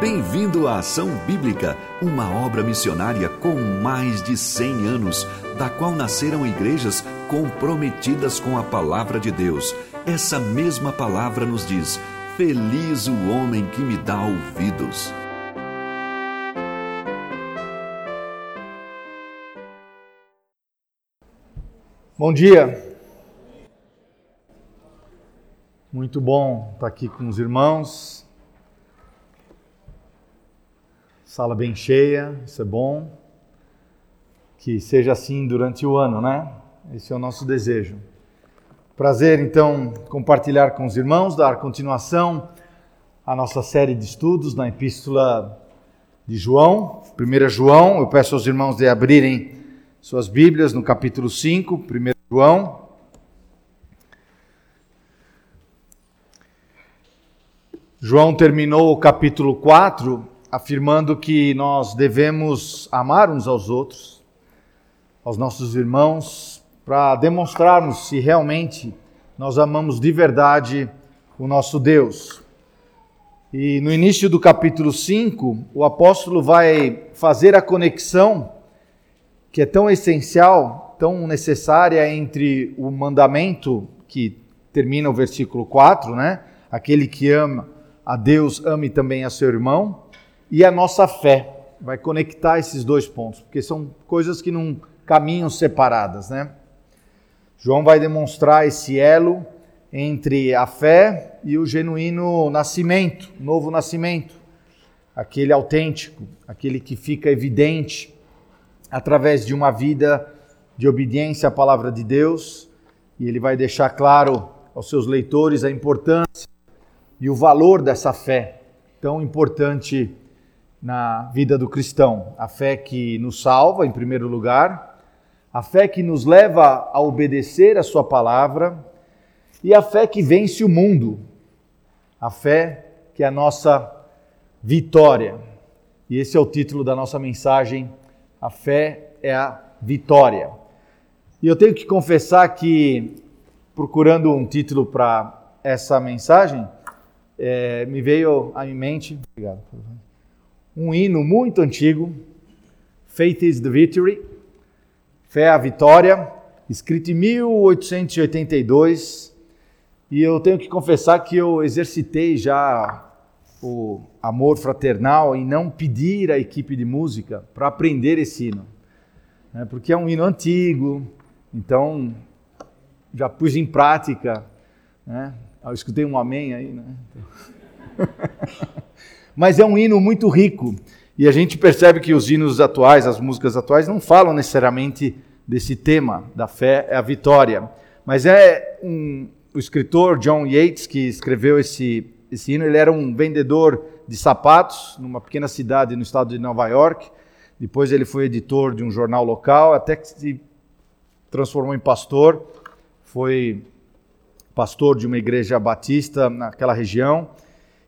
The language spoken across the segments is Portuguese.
Bem-vindo à Ação Bíblica, uma obra missionária com mais de 100 anos, da qual nasceram igrejas comprometidas com a palavra de Deus. Essa mesma palavra nos diz: Feliz o homem que me dá ouvidos. Bom dia. Muito bom estar aqui com os irmãos. Sala bem cheia, isso é bom. Que seja assim durante o ano, né? Esse é o nosso desejo. Prazer, então, compartilhar com os irmãos, dar continuação à nossa série de estudos na Epístola de João, 1 João. Eu peço aos irmãos de abrirem suas Bíblias no capítulo 5, 1 João. João terminou o capítulo 4 afirmando que nós devemos amar uns aos outros, aos nossos irmãos, para demonstrarmos se realmente nós amamos de verdade o nosso Deus. E no início do capítulo 5, o apóstolo vai fazer a conexão que é tão essencial, tão necessária entre o mandamento que termina o versículo 4, né? Aquele que ama a Deus, ame também a seu irmão e a nossa fé. Vai conectar esses dois pontos, porque são coisas que não caminham separadas, né? João vai demonstrar esse elo entre a fé e o genuíno nascimento, novo nascimento, aquele autêntico, aquele que fica evidente através de uma vida de obediência à palavra de Deus, e ele vai deixar claro aos seus leitores a importância e o valor dessa fé tão importante na vida do cristão. A fé que nos salva, em primeiro lugar, a fé que nos leva a obedecer a Sua palavra e a fé que vence o mundo, a fé que é a nossa vitória. E esse é o título da nossa mensagem: A fé é a vitória. E eu tenho que confessar que, procurando um título para essa mensagem, é, me veio à mente. Obrigado um hino muito antigo, Faith is the Victory, Fé é a Vitória, escrito em 1882. E eu tenho que confessar que eu exercitei já o amor fraternal em não pedir à equipe de música para aprender esse hino, né? porque é um hino antigo, então já pus em prática. Né? Eu escutei um amém aí, né? mas é um hino muito rico. E a gente percebe que os hinos atuais, as músicas atuais, não falam necessariamente desse tema, da fé é a vitória. Mas é um, o escritor John Yates que escreveu esse, esse hino, ele era um vendedor de sapatos numa pequena cidade no estado de Nova York. Depois ele foi editor de um jornal local, até que se transformou em pastor. Foi pastor de uma igreja batista naquela região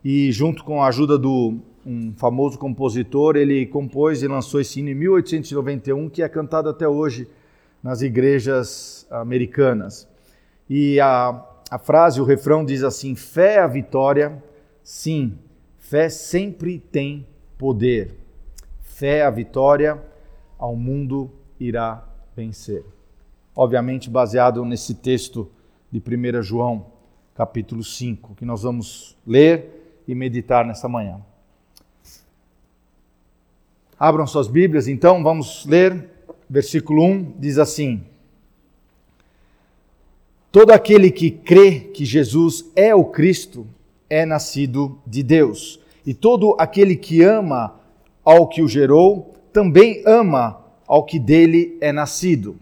e junto com a ajuda do um famoso compositor, ele compôs e lançou esse hino em 1891, que é cantado até hoje nas igrejas americanas. E a, a frase, o refrão diz assim: fé é a vitória, sim, fé sempre tem poder. Fé é a vitória, ao mundo irá vencer. Obviamente baseado nesse texto de 1 João, capítulo 5, que nós vamos ler e meditar nessa manhã. Abram suas Bíblias, então, vamos ler. Versículo 1 diz assim: Todo aquele que crê que Jesus é o Cristo é nascido de Deus, e todo aquele que ama ao que o gerou também ama ao que dele é nascido.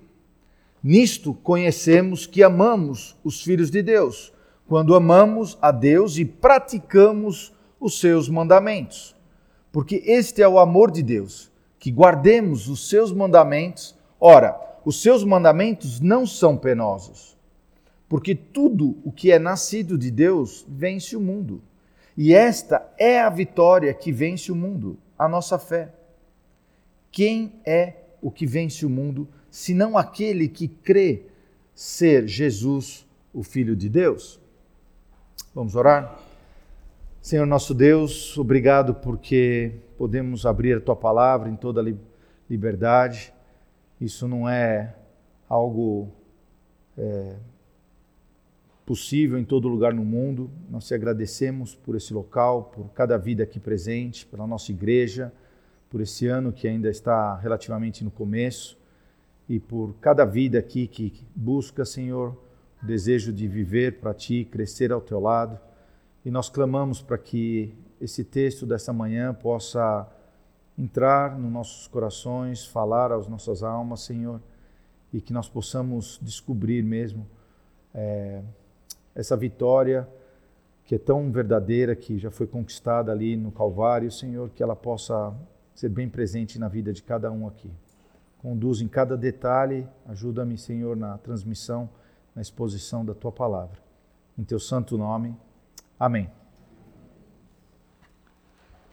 Nisto conhecemos que amamos os filhos de Deus quando amamos a Deus e praticamos os seus mandamentos. Porque este é o amor de Deus, que guardemos os seus mandamentos. Ora, os seus mandamentos não são penosos, porque tudo o que é nascido de Deus vence o mundo. E esta é a vitória que vence o mundo, a nossa fé. Quem é o que vence o mundo, senão aquele que crê ser Jesus, o Filho de Deus? Vamos orar? Senhor nosso Deus, obrigado porque podemos abrir a tua palavra em toda liberdade. Isso não é algo é, possível em todo lugar no mundo. Nós te agradecemos por esse local, por cada vida aqui presente, pela nossa igreja, por esse ano que ainda está relativamente no começo e por cada vida aqui que busca, Senhor, desejo de viver para ti, crescer ao teu lado. E nós clamamos para que esse texto dessa manhã possa entrar nos nossos corações, falar às nossas almas, Senhor, e que nós possamos descobrir mesmo é, essa vitória que é tão verdadeira, que já foi conquistada ali no Calvário, Senhor, que ela possa ser bem presente na vida de cada um aqui. Conduz em cada detalhe, ajuda-me, Senhor, na transmissão, na exposição da tua palavra. Em teu santo nome. Amém.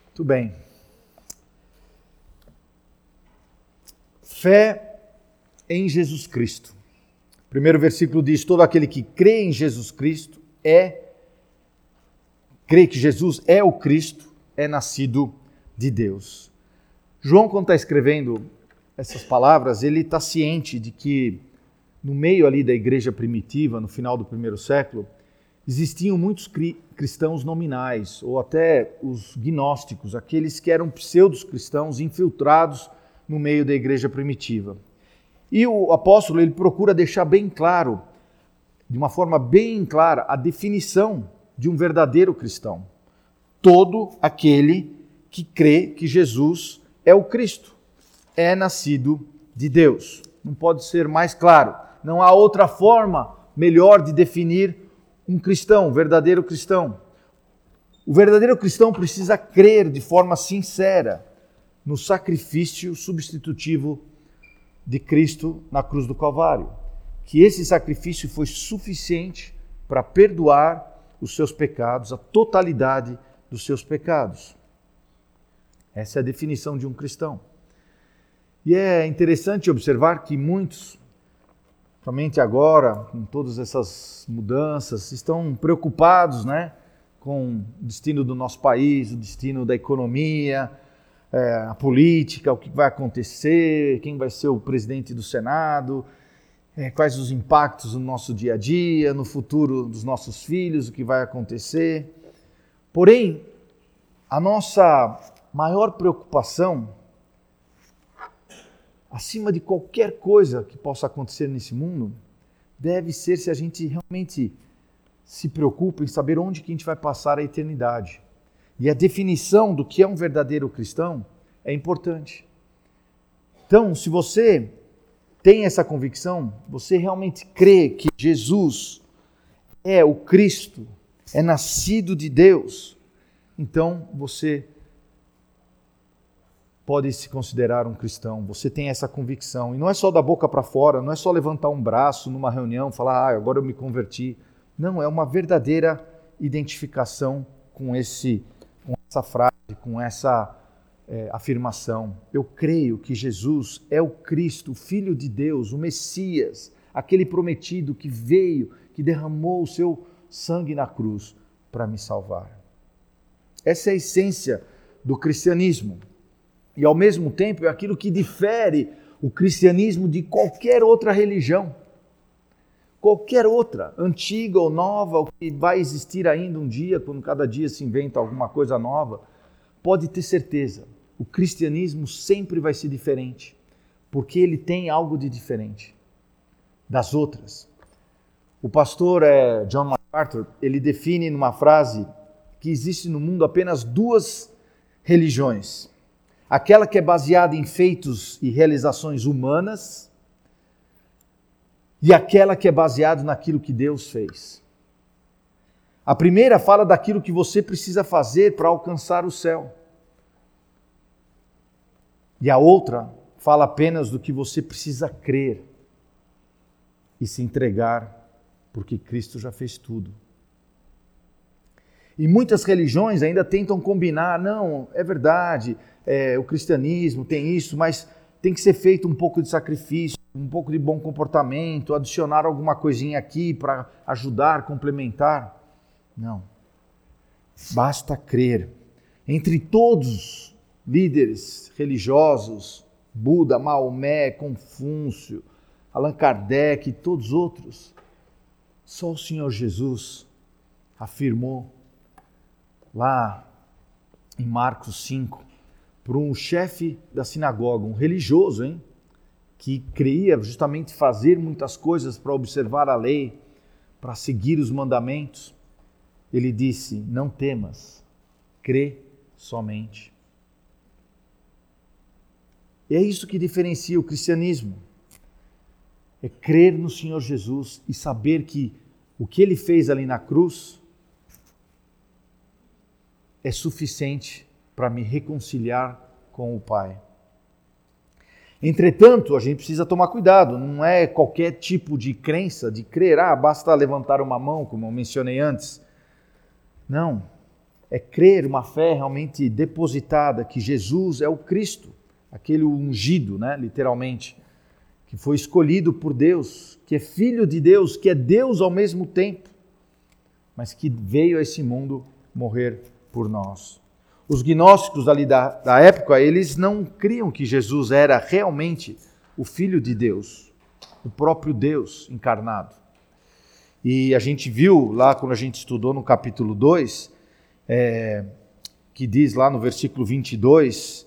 Muito bem. Fé em Jesus Cristo. O primeiro versículo diz: Todo aquele que crê em Jesus Cristo é, crê que Jesus é o Cristo, é nascido de Deus. João, quando está escrevendo essas palavras, ele está ciente de que no meio ali da igreja primitiva, no final do primeiro século, existiam muitos cristãos nominais, ou até os gnósticos, aqueles que eram pseudos cristãos infiltrados no meio da igreja primitiva. E o apóstolo ele procura deixar bem claro, de uma forma bem clara, a definição de um verdadeiro cristão. Todo aquele que crê que Jesus é o Cristo, é nascido de Deus. Não pode ser mais claro. Não há outra forma melhor de definir um cristão, um verdadeiro cristão. O verdadeiro cristão precisa crer de forma sincera no sacrifício substitutivo de Cristo na cruz do Calvário. Que esse sacrifício foi suficiente para perdoar os seus pecados, a totalidade dos seus pecados. Essa é a definição de um cristão. E é interessante observar que muitos somente agora, com todas essas mudanças, estão preocupados né, com o destino do nosso país, o destino da economia, é, a política, o que vai acontecer, quem vai ser o presidente do Senado, é, quais os impactos no nosso dia a dia, no futuro dos nossos filhos, o que vai acontecer. Porém, a nossa maior preocupação acima de qualquer coisa que possa acontecer nesse mundo, deve ser se a gente realmente se preocupa em saber onde que a gente vai passar a eternidade. E a definição do que é um verdadeiro cristão é importante. Então, se você tem essa convicção, você realmente crê que Jesus é o Cristo, é nascido de Deus, então você pode se considerar um cristão, você tem essa convicção. E não é só da boca para fora, não é só levantar um braço numa reunião, falar, ah, agora eu me converti. Não, é uma verdadeira identificação com, esse, com essa frase, com essa é, afirmação. Eu creio que Jesus é o Cristo, o Filho de Deus, o Messias, aquele prometido que veio, que derramou o seu sangue na cruz para me salvar. Essa é a essência do cristianismo e ao mesmo tempo é aquilo que difere o cristianismo de qualquer outra religião. Qualquer outra, antiga ou nova, ou que vai existir ainda um dia, quando cada dia se inventa alguma coisa nova, pode ter certeza, o cristianismo sempre vai ser diferente, porque ele tem algo de diferente das outras. O pastor é, John MacArthur, ele define numa frase que existe no mundo apenas duas religiões aquela que é baseada em feitos e realizações humanas, e aquela que é baseada naquilo que Deus fez. A primeira fala daquilo que você precisa fazer para alcançar o céu. E a outra fala apenas do que você precisa crer e se entregar, porque Cristo já fez tudo. E muitas religiões ainda tentam combinar, não, é verdade, é, o cristianismo tem isso, mas tem que ser feito um pouco de sacrifício, um pouco de bom comportamento, adicionar alguma coisinha aqui para ajudar, complementar. Não. basta crer. Entre todos líderes religiosos, Buda, Maomé, Confúcio, Allan Kardec e todos outros, só o Senhor Jesus afirmou lá em Marcos 5 para um chefe da sinagoga, um religioso, hein? Que creia justamente fazer muitas coisas para observar a lei, para seguir os mandamentos. Ele disse: Não temas, crê somente. E é isso que diferencia o cristianismo. É crer no Senhor Jesus e saber que o que ele fez ali na cruz é suficiente para me reconciliar com o Pai. Entretanto, a gente precisa tomar cuidado, não é qualquer tipo de crença, de crer, ah, basta levantar uma mão, como eu mencionei antes. Não, é crer uma fé realmente depositada que Jesus é o Cristo, aquele ungido, né, literalmente, que foi escolhido por Deus, que é filho de Deus, que é Deus ao mesmo tempo, mas que veio a esse mundo morrer por nós. Os gnósticos ali da, da época, eles não criam que Jesus era realmente o Filho de Deus, o próprio Deus encarnado. E a gente viu lá, quando a gente estudou no capítulo 2, é, que diz lá no versículo 22,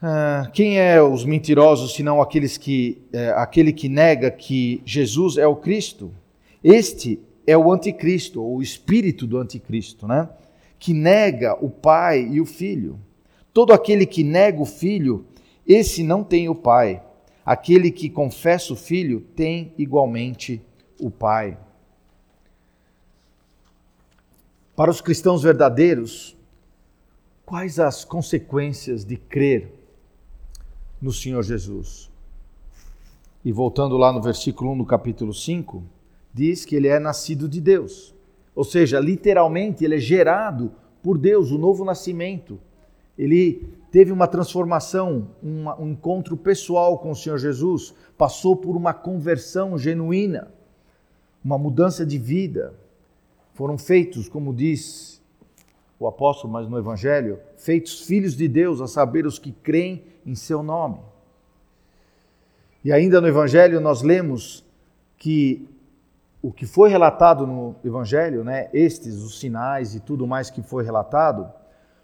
ah, quem é os mentirosos senão aqueles que, é, aquele que nega que Jesus é o Cristo? Este é o anticristo, ou o espírito do anticristo, né? Que nega o pai e o filho. Todo aquele que nega o filho, esse não tem o pai. Aquele que confessa o filho tem igualmente o pai. Para os cristãos verdadeiros, quais as consequências de crer no Senhor Jesus? E voltando lá no versículo 1 do capítulo 5, diz que ele é nascido de Deus. Ou seja, literalmente ele é gerado por Deus, o novo nascimento. Ele teve uma transformação, uma, um encontro pessoal com o Senhor Jesus, passou por uma conversão genuína, uma mudança de vida. Foram feitos, como diz o apóstolo, mas no Evangelho, feitos filhos de Deus, a saber, os que creem em seu nome. E ainda no Evangelho nós lemos que o que foi relatado no Evangelho, né, estes, os sinais e tudo mais que foi relatado,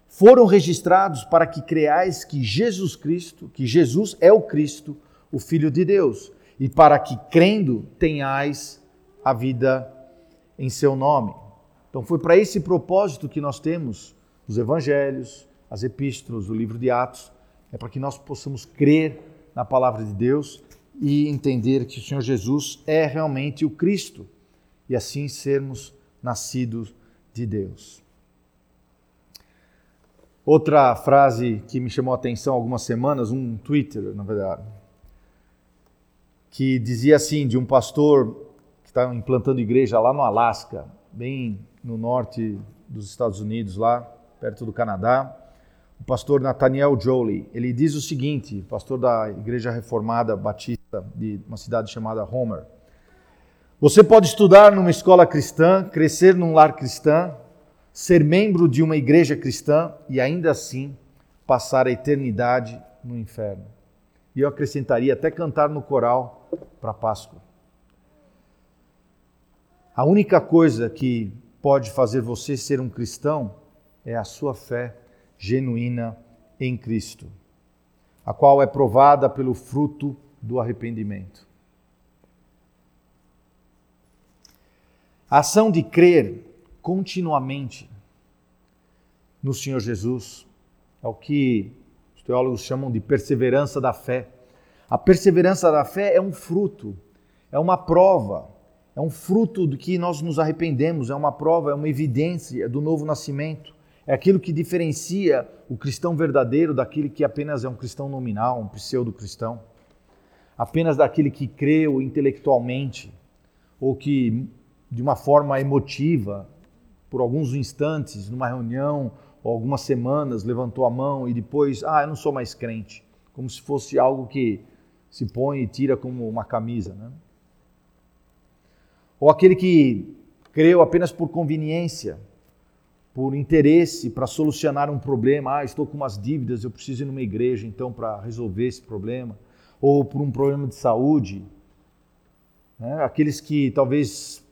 foram registrados para que creais que Jesus Cristo, que Jesus é o Cristo, o Filho de Deus, e para que crendo tenhais a vida em seu nome. Então foi para esse propósito que nós temos os evangelhos, as epístolas, o livro de Atos, é para que nós possamos crer na palavra de Deus e entender que o Senhor Jesus é realmente o Cristo e assim sermos nascidos de Deus. Outra frase que me chamou a atenção algumas semanas, um Twitter, na verdade, que dizia assim de um pastor que está implantando igreja lá no Alasca, bem no norte dos Estados Unidos, lá perto do Canadá o pastor Nathaniel Jolie. Ele diz o seguinte, pastor da Igreja Reformada Batista de uma cidade chamada Homer. Você pode estudar numa escola cristã, crescer num lar cristão, ser membro de uma igreja cristã e ainda assim passar a eternidade no inferno. E eu acrescentaria até cantar no coral para Páscoa. A única coisa que pode fazer você ser um cristão é a sua fé genuína em Cristo, a qual é provada pelo fruto do arrependimento. A ação de crer continuamente no Senhor Jesus é o que os teólogos chamam de perseverança da fé. A perseverança da fé é um fruto, é uma prova, é um fruto do que nós nos arrependemos, é uma prova, é uma evidência do novo nascimento. É aquilo que diferencia o cristão verdadeiro daquele que apenas é um cristão nominal, um pseudo-cristão. Apenas daquele que creu intelectualmente ou que, de uma forma emotiva, por alguns instantes, numa reunião ou algumas semanas, levantou a mão e depois, ah, eu não sou mais crente. Como se fosse algo que se põe e tira como uma camisa. Né? Ou aquele que creu apenas por conveniência, por interesse para solucionar um problema. Ah, estou com umas dívidas, eu preciso ir numa igreja então para resolver esse problema. Ou por um problema de saúde. Né? Aqueles que talvez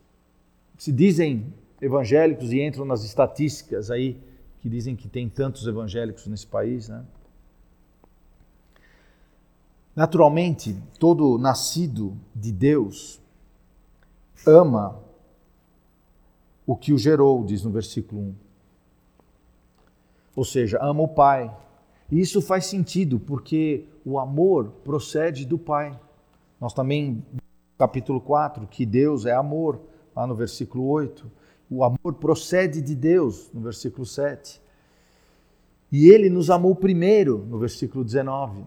se dizem evangélicos e entram nas estatísticas aí que dizem que tem tantos evangélicos nesse país, né? Naturalmente, todo nascido de Deus ama o que o gerou, diz no versículo 1. Ou seja, ama o Pai. E isso faz sentido, porque o amor procede do Pai. Nós também, capítulo 4, que Deus é amor, lá no versículo 8. O amor procede de Deus, no versículo 7. E ele nos amou primeiro, no versículo 19.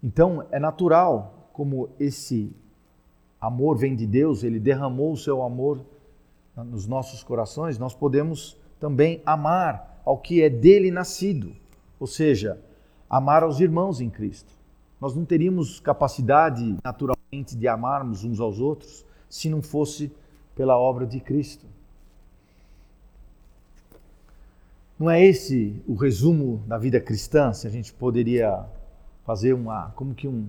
Então, é natural, como esse amor vem de Deus, ele derramou o seu amor nos nossos corações, nós podemos também amar ao que é dele nascido, ou seja, amar aos irmãos em Cristo. Nós não teríamos capacidade naturalmente de amarmos uns aos outros se não fosse pela obra de Cristo. Não é esse o resumo da vida cristã, se a gente poderia fazer uma, como que um,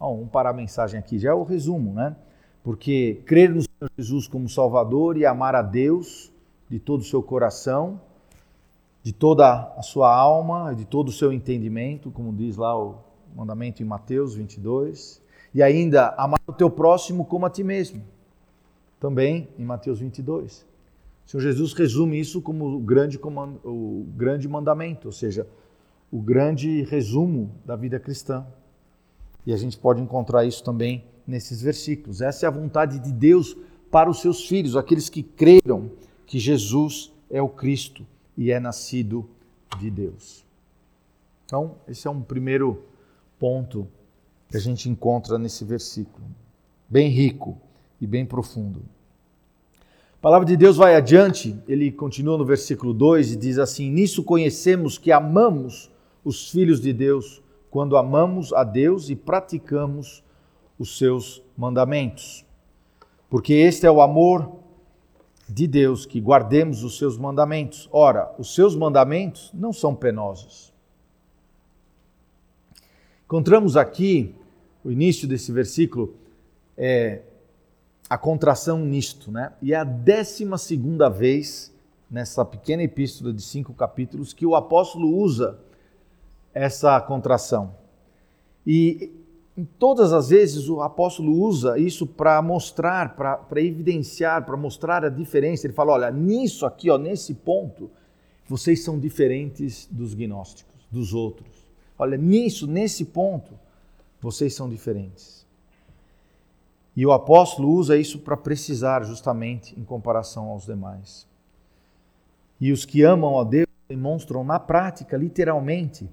oh, um parar-mensagem aqui, já é o resumo, né? Porque crer no Senhor Jesus como Salvador e amar a Deus de todo o seu coração, de toda a sua alma, de todo o seu entendimento, como diz lá o mandamento em Mateus 22, e ainda amar o teu próximo como a ti mesmo, também em Mateus 22. O Senhor Jesus resume isso como o grande, comando, o grande mandamento, ou seja, o grande resumo da vida cristã. E a gente pode encontrar isso também nesses versículos. Essa é a vontade de Deus para os seus filhos, aqueles que creram que Jesus é o Cristo e é nascido de Deus. Então, esse é um primeiro ponto que a gente encontra nesse versículo. Bem rico e bem profundo. A palavra de Deus vai adiante, ele continua no versículo 2 e diz assim: Nisso conhecemos que amamos os filhos de Deus quando amamos a Deus e praticamos os seus mandamentos. Porque este é o amor de Deus, que guardemos os seus mandamentos. Ora, os seus mandamentos não são penosos. Encontramos aqui, o início desse versículo, é, a contração nisto, né? E é a décima segunda vez nessa pequena epístola de cinco capítulos que o apóstolo usa essa contração. E em todas as vezes o apóstolo usa isso para mostrar, para evidenciar, para mostrar a diferença. Ele fala: olha, nisso aqui, ó, nesse ponto, vocês são diferentes dos gnósticos, dos outros. Olha, nisso, nesse ponto, vocês são diferentes. E o apóstolo usa isso para precisar justamente em comparação aos demais. E os que amam a Deus demonstram na prática, literalmente,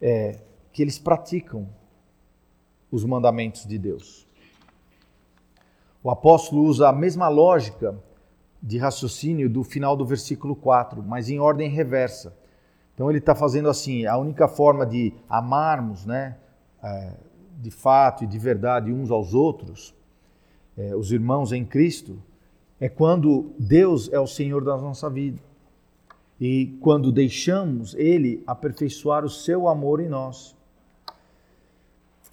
é, que eles praticam os mandamentos de Deus. O apóstolo usa a mesma lógica de raciocínio do final do versículo 4, mas em ordem reversa. Então ele está fazendo assim: a única forma de amarmos, né, é, de fato e de verdade uns aos outros, é, os irmãos em Cristo, é quando Deus é o Senhor da nossa vida e quando deixamos Ele aperfeiçoar o seu amor em nós.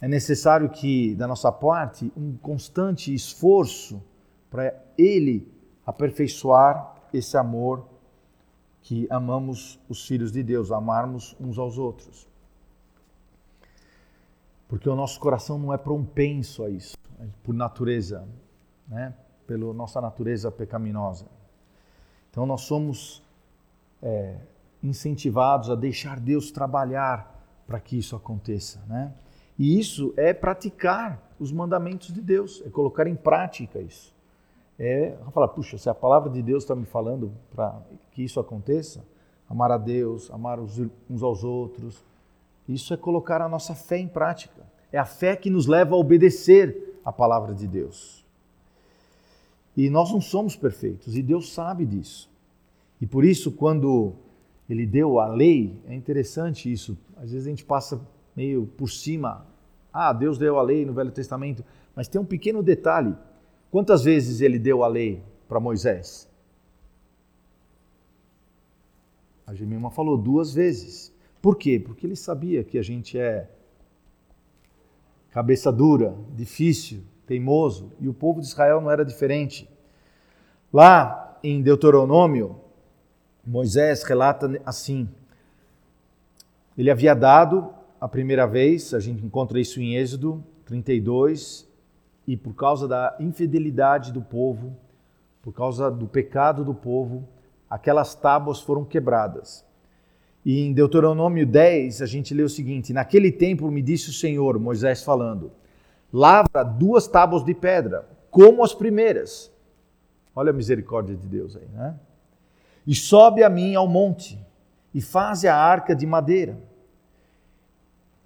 É necessário que, da nossa parte, um constante esforço para Ele aperfeiçoar esse amor que amamos os filhos de Deus, amarmos uns aos outros. Porque o nosso coração não é propenso a isso, por natureza, né? pela nossa natureza pecaminosa. Então nós somos é, incentivados a deixar Deus trabalhar para que isso aconteça, né? E isso é praticar os mandamentos de Deus, é colocar em prática isso. É falar, puxa, se a palavra de Deus está me falando para que isso aconteça, amar a Deus, amar uns aos outros, isso é colocar a nossa fé em prática. É a fé que nos leva a obedecer a palavra de Deus. E nós não somos perfeitos, e Deus sabe disso. E por isso, quando ele deu a lei, é interessante isso. Às vezes a gente passa meio por cima. Ah, Deus deu a lei no Velho Testamento, mas tem um pequeno detalhe. Quantas vezes ele deu a lei para Moisés? A Jemima falou duas vezes. Por quê? Porque ele sabia que a gente é cabeça dura, difícil, teimoso, e o povo de Israel não era diferente. Lá em Deuteronômio, Moisés relata assim: ele havia dado a primeira vez, a gente encontra isso em Êxodo 32, e por causa da infidelidade do povo, por causa do pecado do povo, aquelas tábuas foram quebradas. E em Deuteronômio 10, a gente lê o seguinte: Naquele tempo me disse o Senhor, Moisés falando, lavra duas tábuas de pedra, como as primeiras. Olha a misericórdia de Deus aí, né? E sobe a mim ao monte, e faze a arca de madeira.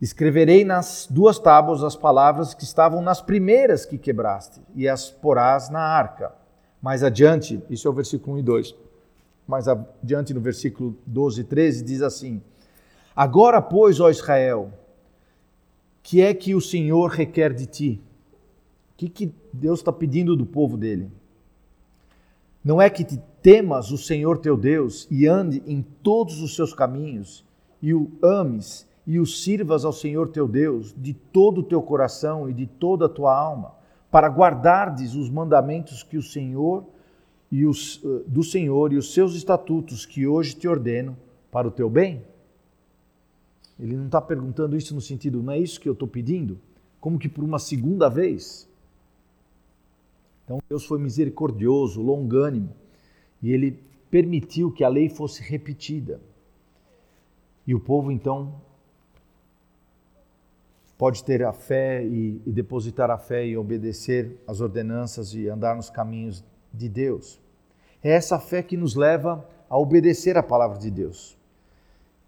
Escreverei nas duas tábuas as palavras que estavam nas primeiras que quebraste, e as porás na arca. Mais adiante, isso é o versículo 1 e 2 mais adiante no versículo 12 e 13, diz assim: Agora, pois, ó Israel, que é que o Senhor requer de ti? O que, que Deus está pedindo do povo dele? Não é que te temas o Senhor teu Deus e ande em todos os seus caminhos e o ames e o sirvas ao Senhor teu Deus de todo o teu coração e de toda a tua alma, para guardardes os mandamentos que o Senhor e os, eh, do Senhor e os seus estatutos que hoje te ordeno para o teu bem? Ele não está perguntando isso no sentido, não é isso que eu estou pedindo? Como que por uma segunda vez? Então Deus foi misericordioso, longânimo, e ele permitiu que a lei fosse repetida. E o povo então pode ter a fé e, e depositar a fé e obedecer às ordenanças e andar nos caminhos de Deus. É essa fé que nos leva a obedecer a palavra de Deus,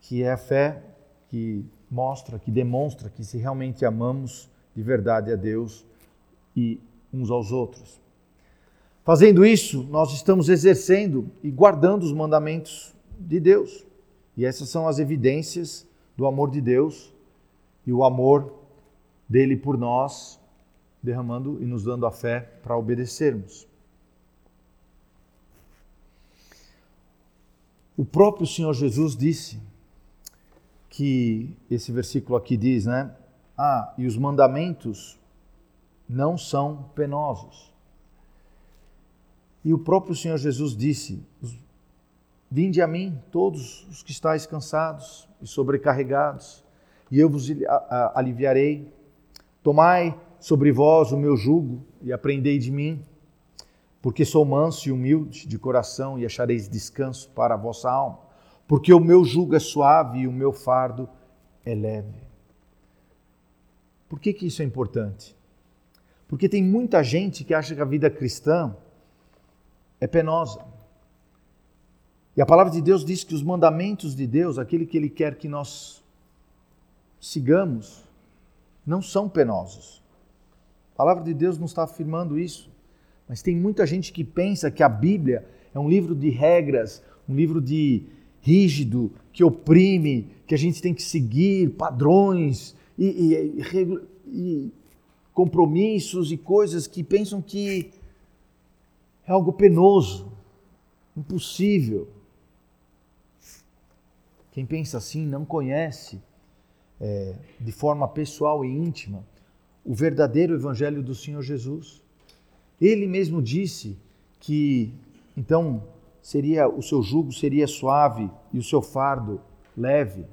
que é a fé que mostra, que demonstra que se realmente amamos de verdade a Deus e uns aos outros. Fazendo isso, nós estamos exercendo e guardando os mandamentos de Deus. E essas são as evidências do amor de Deus e o amor dele por nós, derramando e nos dando a fé para obedecermos. O próprio Senhor Jesus disse que esse versículo aqui diz, né? Ah, e os mandamentos não são penosos. E o próprio Senhor Jesus disse: Vinde a mim, todos os que estáis cansados e sobrecarregados, e eu vos aliviarei. Tomai sobre vós o meu jugo e aprendei de mim porque sou manso e humilde de coração e achareis descanso para a vossa alma, porque o meu jugo é suave e o meu fardo é leve. Por que, que isso é importante? Porque tem muita gente que acha que a vida cristã é penosa. E a palavra de Deus diz que os mandamentos de Deus, aquele que Ele quer que nós sigamos, não são penosos. A palavra de Deus não está afirmando isso. Mas tem muita gente que pensa que a Bíblia é um livro de regras, um livro de rígido, que oprime, que a gente tem que seguir padrões e, e, e compromissos e coisas que pensam que é algo penoso, impossível. Quem pensa assim não conhece é, de forma pessoal e íntima o verdadeiro Evangelho do Senhor Jesus. Ele mesmo disse que então seria o seu jugo seria suave e o seu fardo leve.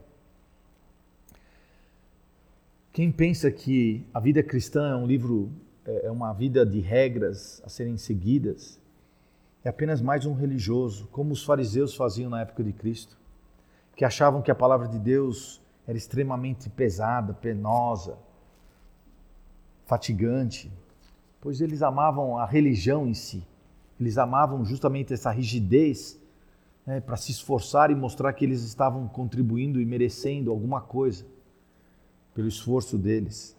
Quem pensa que a vida cristã é um livro é, é uma vida de regras a serem seguidas, é apenas mais um religioso, como os fariseus faziam na época de Cristo, que achavam que a palavra de Deus era extremamente pesada, penosa, fatigante pois eles amavam a religião em si. Eles amavam justamente essa rigidez né, para se esforçar e mostrar que eles estavam contribuindo e merecendo alguma coisa pelo esforço deles.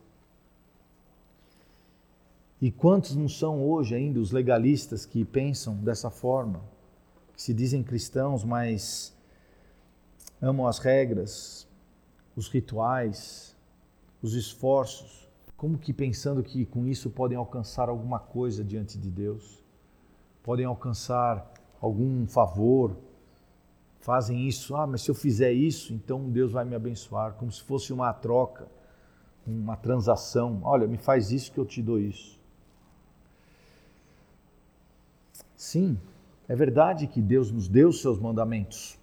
E quantos não são hoje ainda os legalistas que pensam dessa forma, que se dizem cristãos, mas amam as regras, os rituais, os esforços, como que pensando que com isso podem alcançar alguma coisa diante de Deus, podem alcançar algum favor, fazem isso. Ah, mas se eu fizer isso, então Deus vai me abençoar, como se fosse uma troca, uma transação. Olha, me faz isso que eu te dou isso. Sim, é verdade que Deus nos deu os seus mandamentos.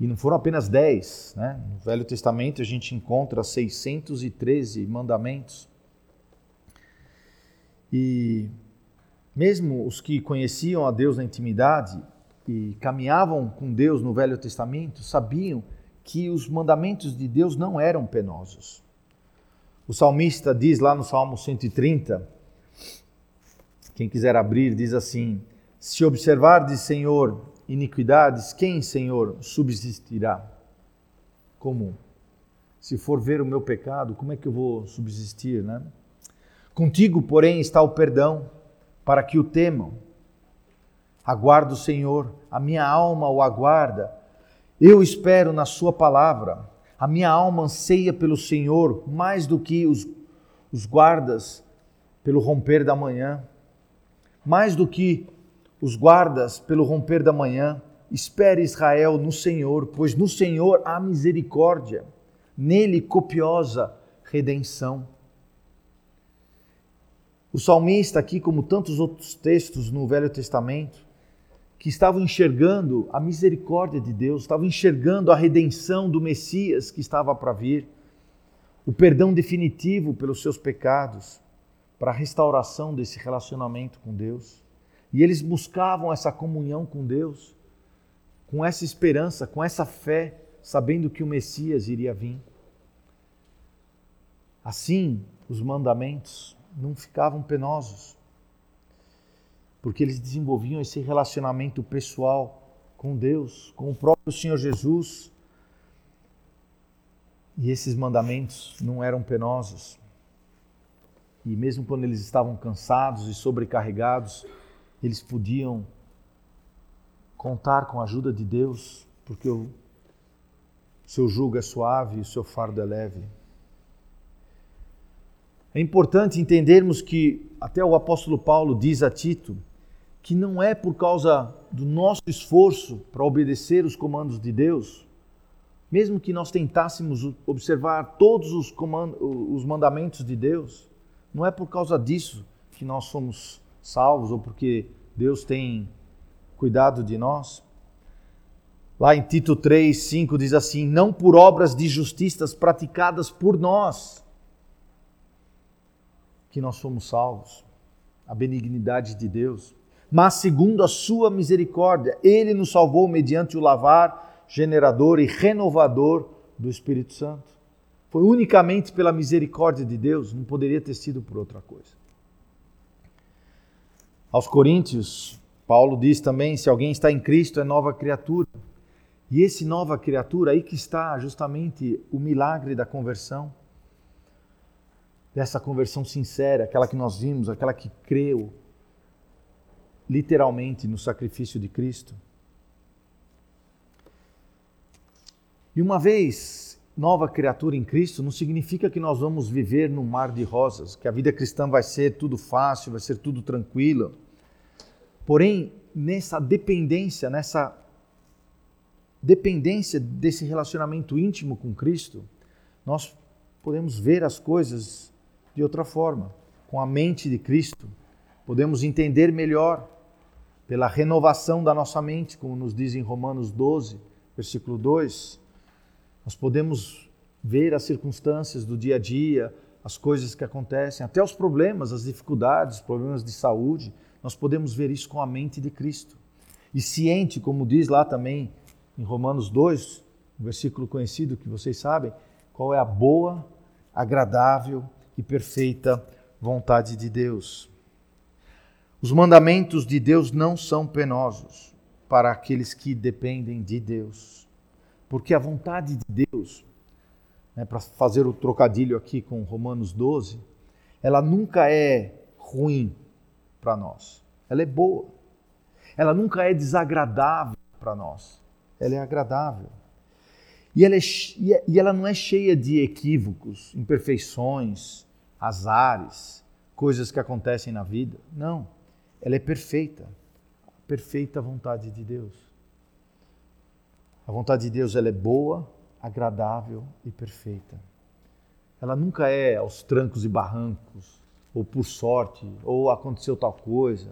E não foram apenas dez. Né? No Velho Testamento a gente encontra 613 mandamentos. E mesmo os que conheciam a Deus na intimidade e caminhavam com Deus no Velho Testamento sabiam que os mandamentos de Deus não eram penosos. O salmista diz lá no Salmo 130, quem quiser abrir, diz assim: Se observardes, Senhor, iniquidades, quem, Senhor, subsistirá? Como? Se for ver o meu pecado, como é que eu vou subsistir, né? Contigo, porém, está o perdão, para que o temam. Aguardo o Senhor, a minha alma o aguarda. Eu espero na Sua palavra. A minha alma anseia pelo Senhor mais do que os, os guardas pelo romper da manhã mais do que os guardas pelo romper da manhã, espere Israel no Senhor, pois no Senhor há misericórdia, nele copiosa redenção. O salmista, aqui, como tantos outros textos no Velho Testamento, que estavam enxergando a misericórdia de Deus, estavam enxergando a redenção do Messias que estava para vir, o perdão definitivo pelos seus pecados para a restauração desse relacionamento com Deus. E eles buscavam essa comunhão com Deus, com essa esperança, com essa fé, sabendo que o Messias iria vir. Assim, os mandamentos não ficavam penosos, porque eles desenvolviam esse relacionamento pessoal com Deus, com o próprio Senhor Jesus. E esses mandamentos não eram penosos. E mesmo quando eles estavam cansados e sobrecarregados, eles podiam contar com a ajuda de Deus, porque o seu jugo é suave e o seu fardo é leve. É importante entendermos que até o apóstolo Paulo diz a Tito que não é por causa do nosso esforço para obedecer os comandos de Deus, mesmo que nós tentássemos observar todos os, comandos, os mandamentos de Deus, não é por causa disso que nós somos salvos ou porque Deus tem cuidado de nós. Lá em Tito 3, 5 diz assim: Não por obras de justiças praticadas por nós que nós somos salvos, a benignidade de Deus, mas segundo a sua misericórdia, Ele nos salvou mediante o lavar generador e renovador do Espírito Santo. Foi unicamente pela misericórdia de Deus, não poderia ter sido por outra coisa. Aos Coríntios, Paulo diz também: se alguém está em Cristo, é nova criatura. E esse nova criatura, aí que está justamente o milagre da conversão. Dessa conversão sincera, aquela que nós vimos, aquela que creu literalmente no sacrifício de Cristo. E uma vez nova criatura em Cristo não significa que nós vamos viver num mar de rosas, que a vida cristã vai ser tudo fácil, vai ser tudo tranquilo. Porém, nessa dependência, nessa dependência desse relacionamento íntimo com Cristo, nós podemos ver as coisas de outra forma, com a mente de Cristo. Podemos entender melhor pela renovação da nossa mente, como nos diz em Romanos 12, versículo 2 nós podemos ver as circunstâncias do dia a dia, as coisas que acontecem, até os problemas, as dificuldades, problemas de saúde, nós podemos ver isso com a mente de Cristo. E ciente, como diz lá também em Romanos 2, um versículo conhecido que vocês sabem, qual é a boa, agradável e perfeita vontade de Deus. Os mandamentos de Deus não são penosos para aqueles que dependem de Deus. Porque a vontade de Deus, né, para fazer o trocadilho aqui com Romanos 12, ela nunca é ruim para nós. Ela é boa. Ela nunca é desagradável para nós. Ela é agradável. E ela, é, é, e ela não é cheia de equívocos, imperfeições, azares, coisas que acontecem na vida. Não. Ela é perfeita. A perfeita vontade de Deus. A vontade de Deus ela é boa, agradável e perfeita. Ela nunca é aos trancos e barrancos, ou por sorte, ou aconteceu tal coisa.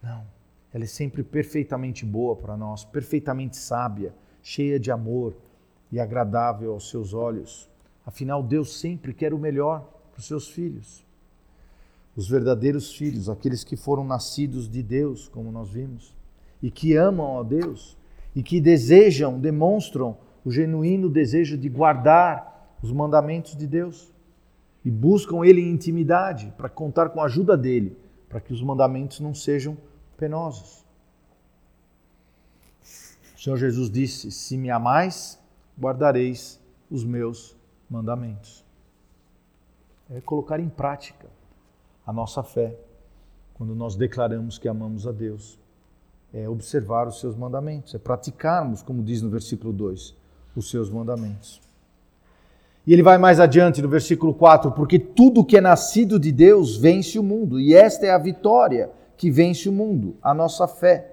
Não. Ela é sempre perfeitamente boa para nós, perfeitamente sábia, cheia de amor e agradável aos seus olhos. Afinal, Deus sempre quer o melhor para os seus filhos. Os verdadeiros filhos, aqueles que foram nascidos de Deus, como nós vimos, e que amam a Deus, e que desejam, demonstram o genuíno desejo de guardar os mandamentos de Deus e buscam Ele em intimidade para contar com a ajuda dele, para que os mandamentos não sejam penosos. O Senhor Jesus disse: Se me amais, guardareis os meus mandamentos. É colocar em prática a nossa fé quando nós declaramos que amamos a Deus é observar os seus mandamentos, é praticarmos, como diz no versículo 2, os seus mandamentos. E ele vai mais adiante no versículo 4: Porque tudo que é nascido de Deus vence o mundo, e esta é a vitória que vence o mundo, a nossa fé.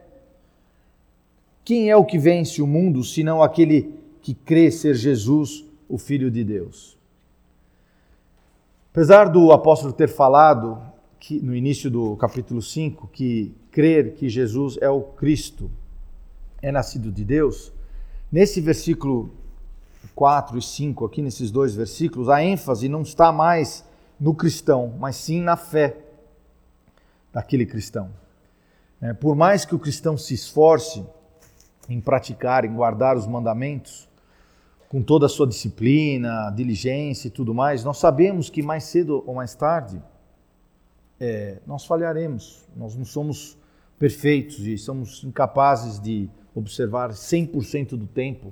Quem é o que vence o mundo, senão aquele que crê ser Jesus, o Filho de Deus? Apesar do apóstolo ter falado que, no início do capítulo 5 que crer que Jesus é o Cristo é nascido de Deus, nesse versículo 4 e 5, aqui nesses dois versículos, a ênfase não está mais no cristão, mas sim na fé daquele cristão. É, por mais que o cristão se esforce em praticar, em guardar os mandamentos, com toda a sua disciplina, diligência e tudo mais, nós sabemos que mais cedo ou mais tarde é, nós falharemos, nós não somos perfeitos e somos incapazes de observar 100% do tempo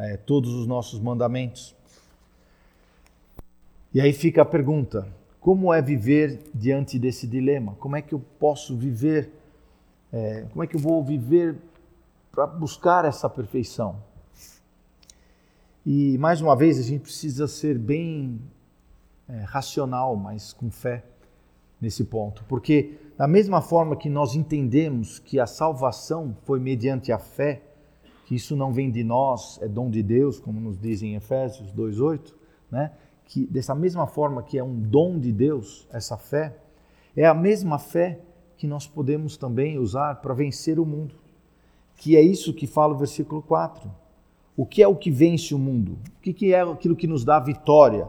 é, todos os nossos mandamentos. E aí fica a pergunta: como é viver diante desse dilema? Como é que eu posso viver? É, como é que eu vou viver para buscar essa perfeição? E mais uma vez a gente precisa ser bem é, racional, mas com fé nesse ponto, porque da mesma forma que nós entendemos que a salvação foi mediante a fé, que isso não vem de nós, é dom de Deus, como nos diz em Efésios 2:8, né? Que dessa mesma forma que é um dom de Deus essa fé, é a mesma fé que nós podemos também usar para vencer o mundo. Que é isso que fala o versículo 4. O que é o que vence o mundo? O que é aquilo que nos dá vitória?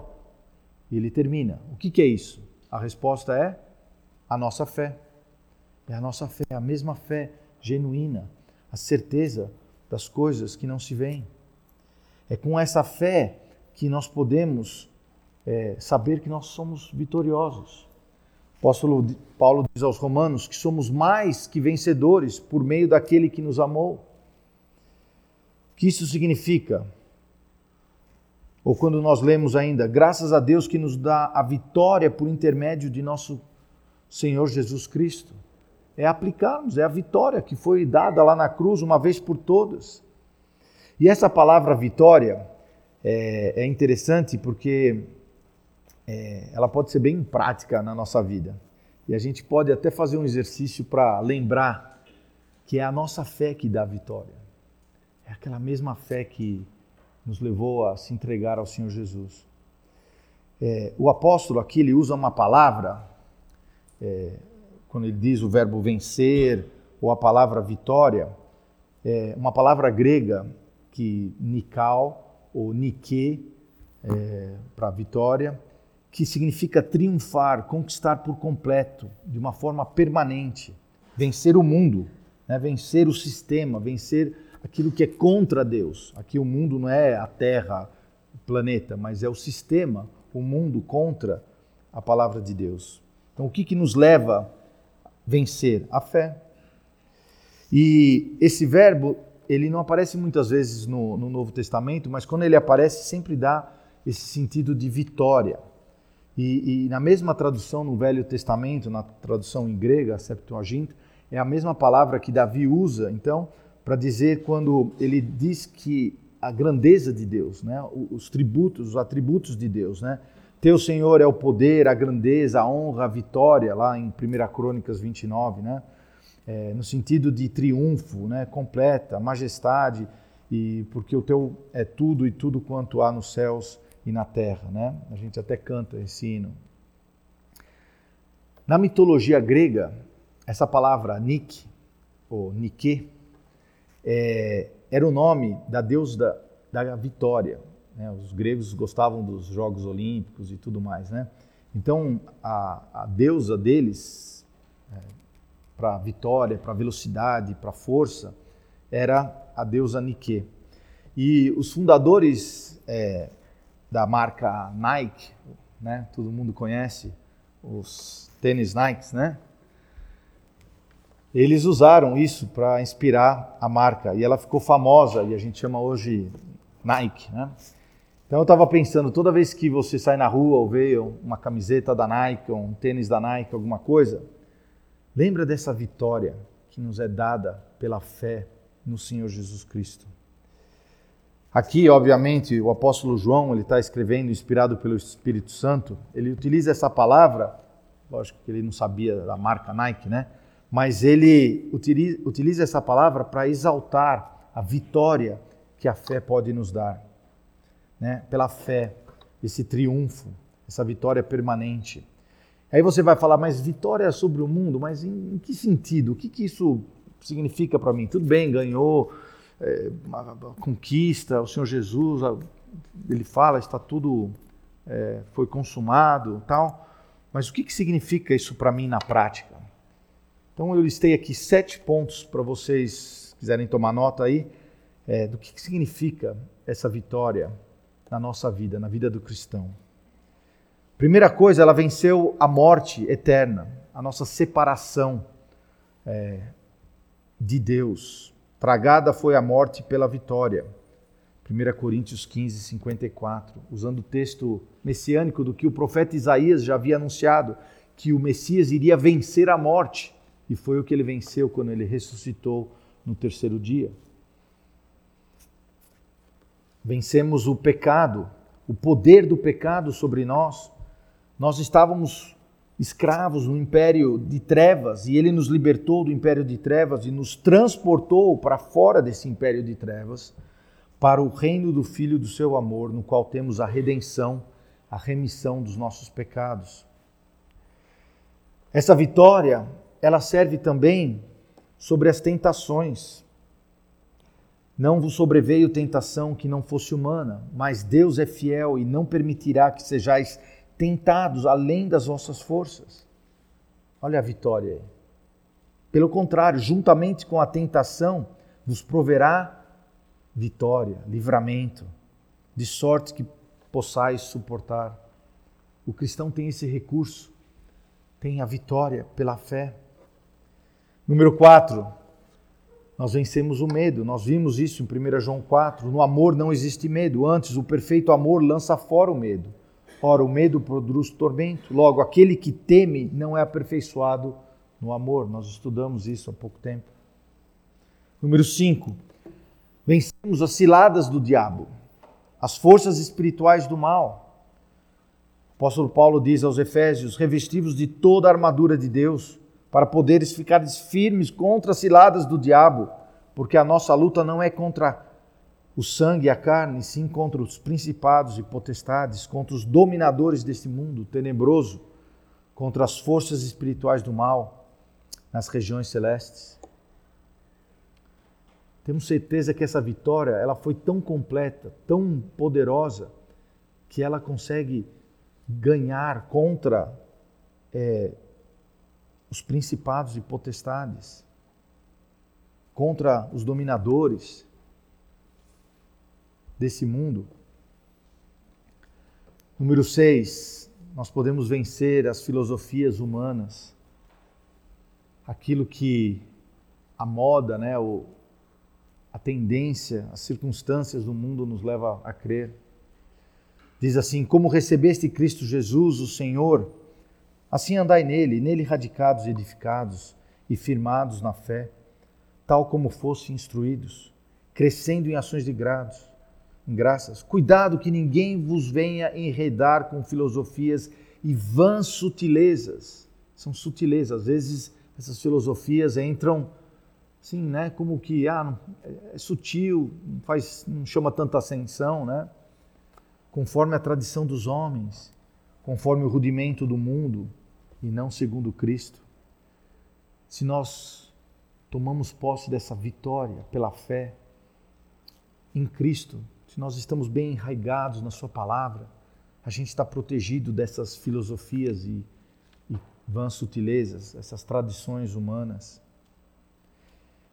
E ele termina. O que é isso? A resposta é a nossa fé. É a nossa fé, a mesma fé genuína, a certeza das coisas que não se veem. É com essa fé que nós podemos é, saber que nós somos vitoriosos. O apóstolo Paulo diz aos Romanos que somos mais que vencedores por meio daquele que nos amou. O que isso significa? Ou quando nós lemos ainda, graças a Deus que nos dá a vitória por intermédio de nosso Senhor Jesus Cristo. É aplicarmos, é a vitória que foi dada lá na cruz uma vez por todas. E essa palavra vitória é, é interessante porque é, ela pode ser bem prática na nossa vida. E a gente pode até fazer um exercício para lembrar que é a nossa fé que dá a vitória. É aquela mesma fé que nos levou a se entregar ao Senhor Jesus. É, o apóstolo aqui ele usa uma palavra, é, quando ele diz o verbo vencer ou a palavra vitória, é uma palavra grega que nikal ou nike é, para vitória, que significa triunfar, conquistar por completo, de uma forma permanente, vencer o mundo, né? vencer o sistema, vencer aquilo que é contra Deus. Aqui o mundo não é a Terra, o planeta, mas é o sistema, o mundo contra a palavra de Deus. Então, o que, que nos leva vencer? A fé. E esse verbo, ele não aparece muitas vezes no, no Novo Testamento, mas quando ele aparece, sempre dá esse sentido de vitória. E, e, na mesma tradução no Velho Testamento, na tradução em grega, Septuaginta, é a mesma palavra que Davi usa, então, para dizer quando ele diz que a grandeza de Deus, né? os tributos, os atributos de Deus. Né? Teu Senhor é o poder, a grandeza, a honra, a vitória, lá em 1 Crônicas 29, né? É, no sentido de triunfo, né? completa, majestade. e porque o teu é tudo e tudo quanto há nos céus e na terra, né? A gente até canta esse hino. Na mitologia grega, essa palavra Nik, ou Nike, é, era o nome da deusa da, da vitória. Né? Os gregos gostavam dos Jogos Olímpicos e tudo mais, né? Então, a, a deusa deles, é, para vitória, para velocidade, para força, era a deusa Nike. E os fundadores é, da marca Nike, né? Todo mundo conhece os tênis Nikes, né? Eles usaram isso para inspirar a marca e ela ficou famosa e a gente chama hoje Nike, né? Então eu estava pensando, toda vez que você sai na rua ou vê uma camiseta da Nike, ou um tênis da Nike, alguma coisa, lembra dessa vitória que nos é dada pela fé no Senhor Jesus Cristo. Aqui, obviamente, o apóstolo João ele está escrevendo, inspirado pelo Espírito Santo. Ele utiliza essa palavra, lógico que ele não sabia da marca Nike, né? Mas ele utiliza, essa palavra para exaltar a vitória que a fé pode nos dar né, pela fé, esse triunfo, essa vitória permanente. Aí você vai falar, mas vitória sobre o mundo, mas em, em que sentido? O que, que isso significa para mim? Tudo bem, ganhou, é, conquista, o Senhor Jesus, ele fala, está tudo, é, foi consumado tal, mas o que, que significa isso para mim na prática? Então eu listei aqui sete pontos para vocês quiserem tomar nota aí, é, do que, que significa essa vitória na nossa vida, na vida do cristão. Primeira coisa, ela venceu a morte eterna, a nossa separação é, de Deus. Tragada foi a morte pela vitória. 1 Coríntios 15, 54, usando o texto messiânico do que o profeta Isaías já havia anunciado, que o Messias iria vencer a morte, e foi o que ele venceu quando ele ressuscitou no terceiro dia. Vencemos o pecado, o poder do pecado sobre nós. Nós estávamos escravos no império de trevas e ele nos libertou do império de trevas e nos transportou para fora desse império de trevas para o reino do Filho do seu amor, no qual temos a redenção, a remissão dos nossos pecados. Essa vitória, ela serve também sobre as tentações. Não vos sobreveio tentação que não fosse humana, mas Deus é fiel e não permitirá que sejais tentados além das vossas forças. Olha a vitória aí. Pelo contrário, juntamente com a tentação, vos proverá vitória, livramento, de sorte que possais suportar. O cristão tem esse recurso, tem a vitória pela fé. Número 4, nós vencemos o medo. Nós vimos isso em 1 João 4. No amor não existe medo, antes o perfeito amor lança fora o medo. Ora, o medo produz tormento. Logo, aquele que teme não é aperfeiçoado no amor. Nós estudamos isso há pouco tempo. Número 5. Vencemos as ciladas do diabo, as forças espirituais do mal. O apóstolo Paulo diz aos Efésios: revestivos de toda a armadura de Deus para poderes ficar firmes contra as ciladas do diabo, porque a nossa luta não é contra o sangue e a carne, sim contra os principados e potestades, contra os dominadores deste mundo tenebroso, contra as forças espirituais do mal nas regiões celestes. Temos certeza que essa vitória ela foi tão completa, tão poderosa, que ela consegue ganhar contra é, os principados e potestades, contra os dominadores desse mundo. Número 6, nós podemos vencer as filosofias humanas, aquilo que a moda, né, o, a tendência, as circunstâncias do mundo nos leva a crer. Diz assim: Como recebeste Cristo Jesus, o Senhor, Assim andai nele, nele radicados e edificados e firmados na fé, tal como fosse instruídos, crescendo em ações de grados, em graças. Cuidado que ninguém vos venha enredar com filosofias e vãs sutilezas. São sutilezas, às vezes essas filosofias entram assim, né, como que ah, é sutil, não, faz, não chama tanta atenção, né? conforme a tradição dos homens, conforme o rudimento do mundo e não segundo Cristo. Se nós tomamos posse dessa vitória pela fé em Cristo, se nós estamos bem enraigados na Sua palavra, a gente está protegido dessas filosofias e, e vãs sutilezas, essas tradições humanas.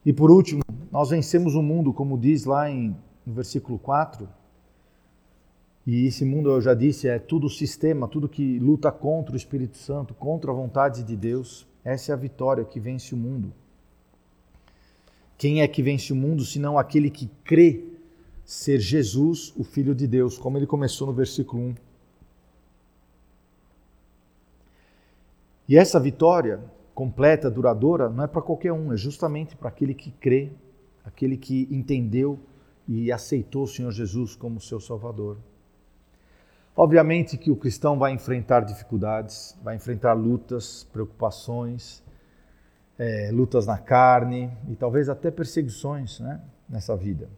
E por último, nós vencemos o mundo, como diz lá em, no versículo 4. E esse mundo, eu já disse, é tudo sistema, tudo que luta contra o Espírito Santo, contra a vontade de Deus. Essa é a vitória que vence o mundo. Quem é que vence o mundo senão aquele que crê ser Jesus, o Filho de Deus, como ele começou no versículo 1. E essa vitória completa, duradoura, não é para qualquer um, é justamente para aquele que crê, aquele que entendeu e aceitou o Senhor Jesus como seu Salvador. Obviamente que o cristão vai enfrentar dificuldades, vai enfrentar lutas, preocupações, é, lutas na carne e talvez até perseguições né, nessa vida.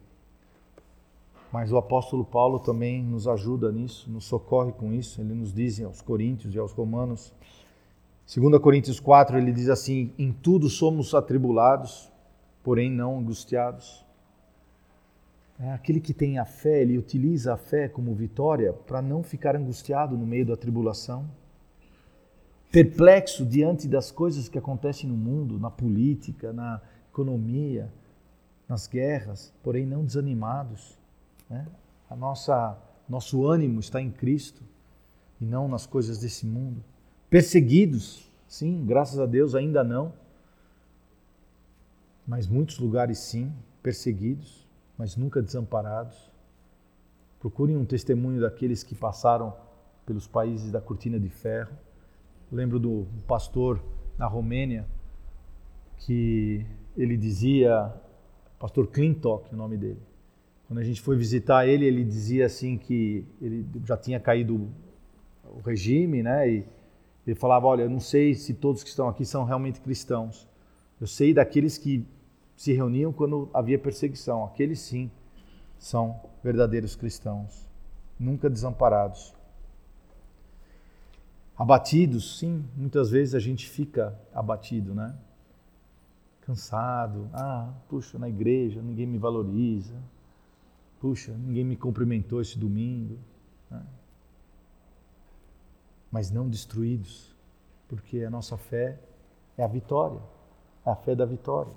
Mas o apóstolo Paulo também nos ajuda nisso, nos socorre com isso. Ele nos diz aos Coríntios e aos Romanos 2 Coríntios 4, ele diz assim: Em tudo somos atribulados, porém não angustiados. É aquele que tem a fé, ele utiliza a fé como vitória para não ficar angustiado no meio da tribulação. Perplexo diante das coisas que acontecem no mundo, na política, na economia, nas guerras, porém não desanimados. Né? A nossa nosso ânimo está em Cristo e não nas coisas desse mundo. Perseguidos, sim, graças a Deus ainda não. Mas muitos lugares sim, perseguidos, mas nunca desamparados. Procurem um testemunho daqueles que passaram pelos países da cortina de ferro. lembro do pastor na Romênia que ele dizia, pastor Clintock, o nome dele. Quando a gente foi visitar ele, ele dizia assim que ele já tinha caído o regime, né? E ele falava: Olha, eu não sei se todos que estão aqui são realmente cristãos. Eu sei daqueles que se reuniam quando havia perseguição. Aqueles sim são verdadeiros cristãos, nunca desamparados. Abatidos, sim, muitas vezes a gente fica abatido, né? Cansado. Ah, puxa, na igreja ninguém me valoriza. Puxa, ninguém me cumprimentou esse domingo. Né? mas não destruídos, porque a nossa fé é a vitória, é a fé da vitória.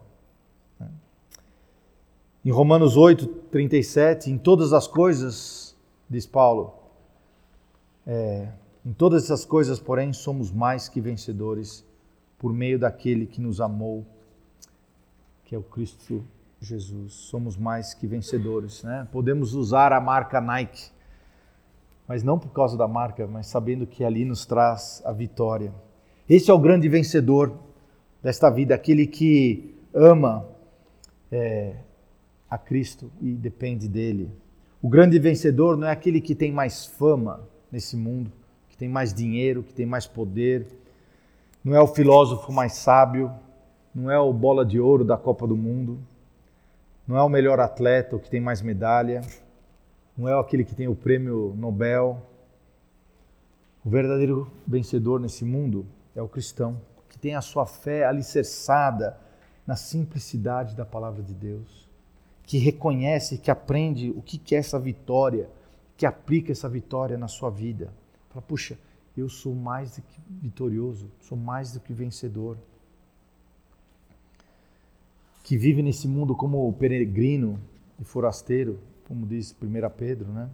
Em Romanos 8, 37, em todas as coisas, diz Paulo, é, em todas essas coisas, porém, somos mais que vencedores por meio daquele que nos amou, que é o Cristo Jesus. Somos mais que vencedores. Né? Podemos usar a marca Nike mas não por causa da marca, mas sabendo que ali nos traz a vitória. Esse é o grande vencedor desta vida, aquele que ama é, a Cristo e depende dele. O grande vencedor não é aquele que tem mais fama nesse mundo, que tem mais dinheiro, que tem mais poder, não é o filósofo mais sábio, não é o bola de ouro da Copa do Mundo, não é o melhor atleta, o que tem mais medalha não é aquele que tem o prêmio Nobel. O verdadeiro vencedor nesse mundo é o cristão, que tem a sua fé alicerçada na simplicidade da palavra de Deus, que reconhece, que aprende o que é essa vitória, que aplica essa vitória na sua vida. Fala, puxa, eu sou mais do que vitorioso, sou mais do que vencedor. Que vive nesse mundo como peregrino e forasteiro, como diz 1 Pedro, né?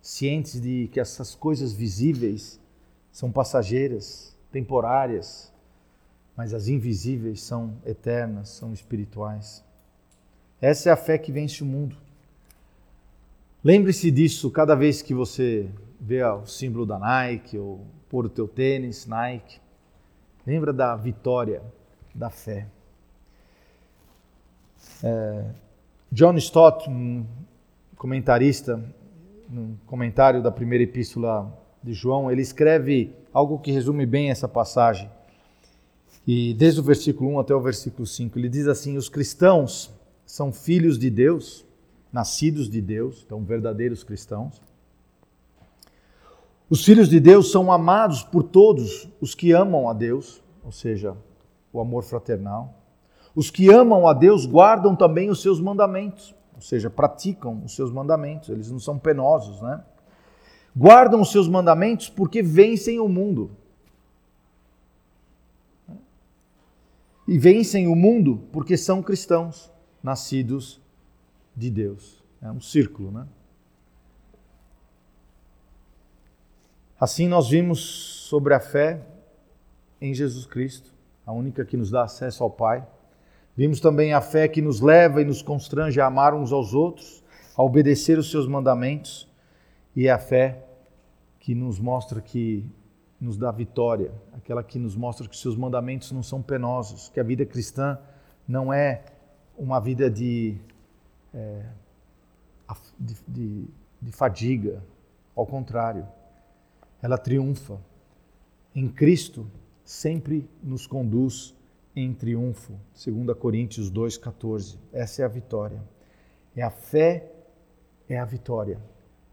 cientes de que essas coisas visíveis são passageiras, temporárias, mas as invisíveis são eternas, são espirituais. Essa é a fé que vence o mundo. Lembre-se disso cada vez que você vê o símbolo da Nike ou pôr o teu tênis Nike. Lembra da vitória da fé. É, John Stott, um comentarista, no comentário da primeira epístola de João, ele escreve algo que resume bem essa passagem. E desde o versículo 1 até o versículo 5, ele diz assim: Os cristãos são filhos de Deus, nascidos de Deus, então verdadeiros cristãos. Os filhos de Deus são amados por todos os que amam a Deus, ou seja, o amor fraternal. Os que amam a Deus guardam também os seus mandamentos, ou seja, praticam os seus mandamentos, eles não são penosos, né? Guardam os seus mandamentos porque vencem o mundo. E vencem o mundo porque são cristãos, nascidos de Deus. É um círculo, né? Assim nós vimos sobre a fé em Jesus Cristo, a única que nos dá acesso ao Pai. Vimos também a fé que nos leva e nos constrange a amar uns aos outros, a obedecer os seus mandamentos, e é a fé que nos mostra que nos dá vitória, aquela que nos mostra que seus mandamentos não são penosos, que a vida cristã não é uma vida de, é, de, de, de fadiga, ao contrário, ela triunfa. Em Cristo sempre nos conduz em triunfo. 2 Coríntios 2,14. Essa é a vitória. É a fé, é a vitória.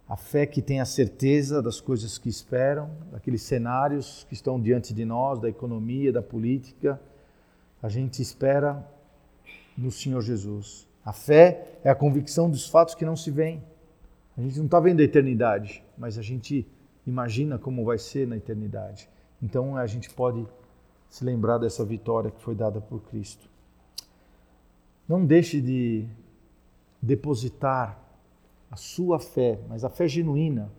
A fé que tem a certeza das coisas que esperam, daqueles cenários que estão diante de nós, da economia, da política. A gente espera no Senhor Jesus. A fé é a convicção dos fatos que não se veem. A gente não está vendo a eternidade, mas a gente imagina como vai ser na eternidade. Então a gente pode se lembrar dessa vitória que foi dada por Cristo. Não deixe de depositar a sua fé, mas a fé genuína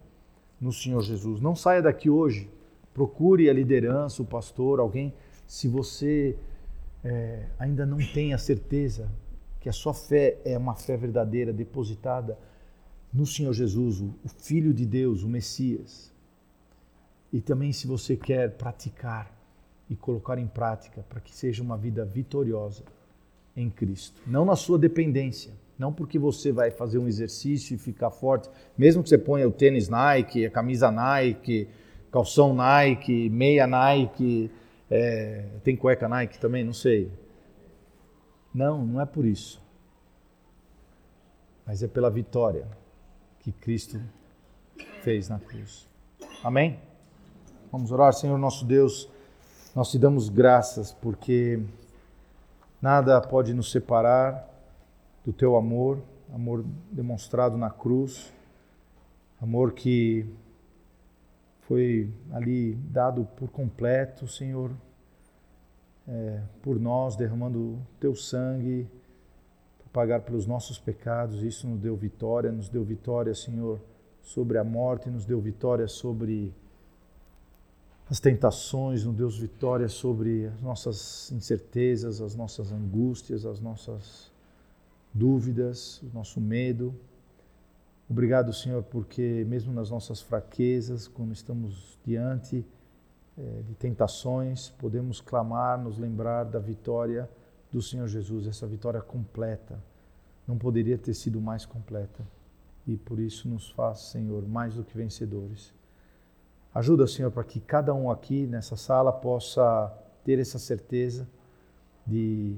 no Senhor Jesus. Não saia daqui hoje, procure a liderança, o pastor, alguém. Se você é, ainda não tem a certeza que a sua fé é uma fé verdadeira, depositada no Senhor Jesus, o Filho de Deus, o Messias. E também, se você quer praticar e colocar em prática para que seja uma vida vitoriosa em Cristo. Não na sua dependência, não porque você vai fazer um exercício e ficar forte, mesmo que você ponha o tênis Nike, a camisa Nike, calção Nike, meia Nike, é, tem cueca Nike também, não sei. Não, não é por isso. Mas é pela vitória que Cristo fez na cruz. Amém? Vamos orar, Senhor nosso Deus. Nós te damos graças porque nada pode nos separar do teu amor, amor demonstrado na cruz, amor que foi ali dado por completo, Senhor, é, por nós, derramando teu sangue para pagar pelos nossos pecados. Isso nos deu vitória, nos deu vitória, Senhor, sobre a morte, nos deu vitória sobre as tentações, nos Deus vitória sobre as nossas incertezas, as nossas angústias, as nossas dúvidas, o nosso medo. Obrigado, Senhor, porque mesmo nas nossas fraquezas, quando estamos diante é, de tentações, podemos clamar, nos lembrar da vitória do Senhor Jesus, essa vitória completa. Não poderia ter sido mais completa. E por isso nos faz, Senhor, mais do que vencedores. Ajuda, Senhor, para que cada um aqui nessa sala possa ter essa certeza de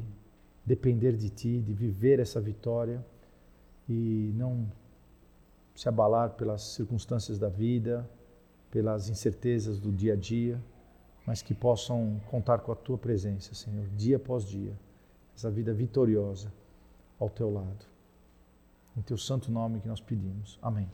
depender de Ti, de viver essa vitória e não se abalar pelas circunstâncias da vida, pelas incertezas do dia a dia, mas que possam contar com a Tua presença, Senhor, dia após dia, essa vida vitoriosa ao Teu lado. Em Teu santo nome que nós pedimos. Amém.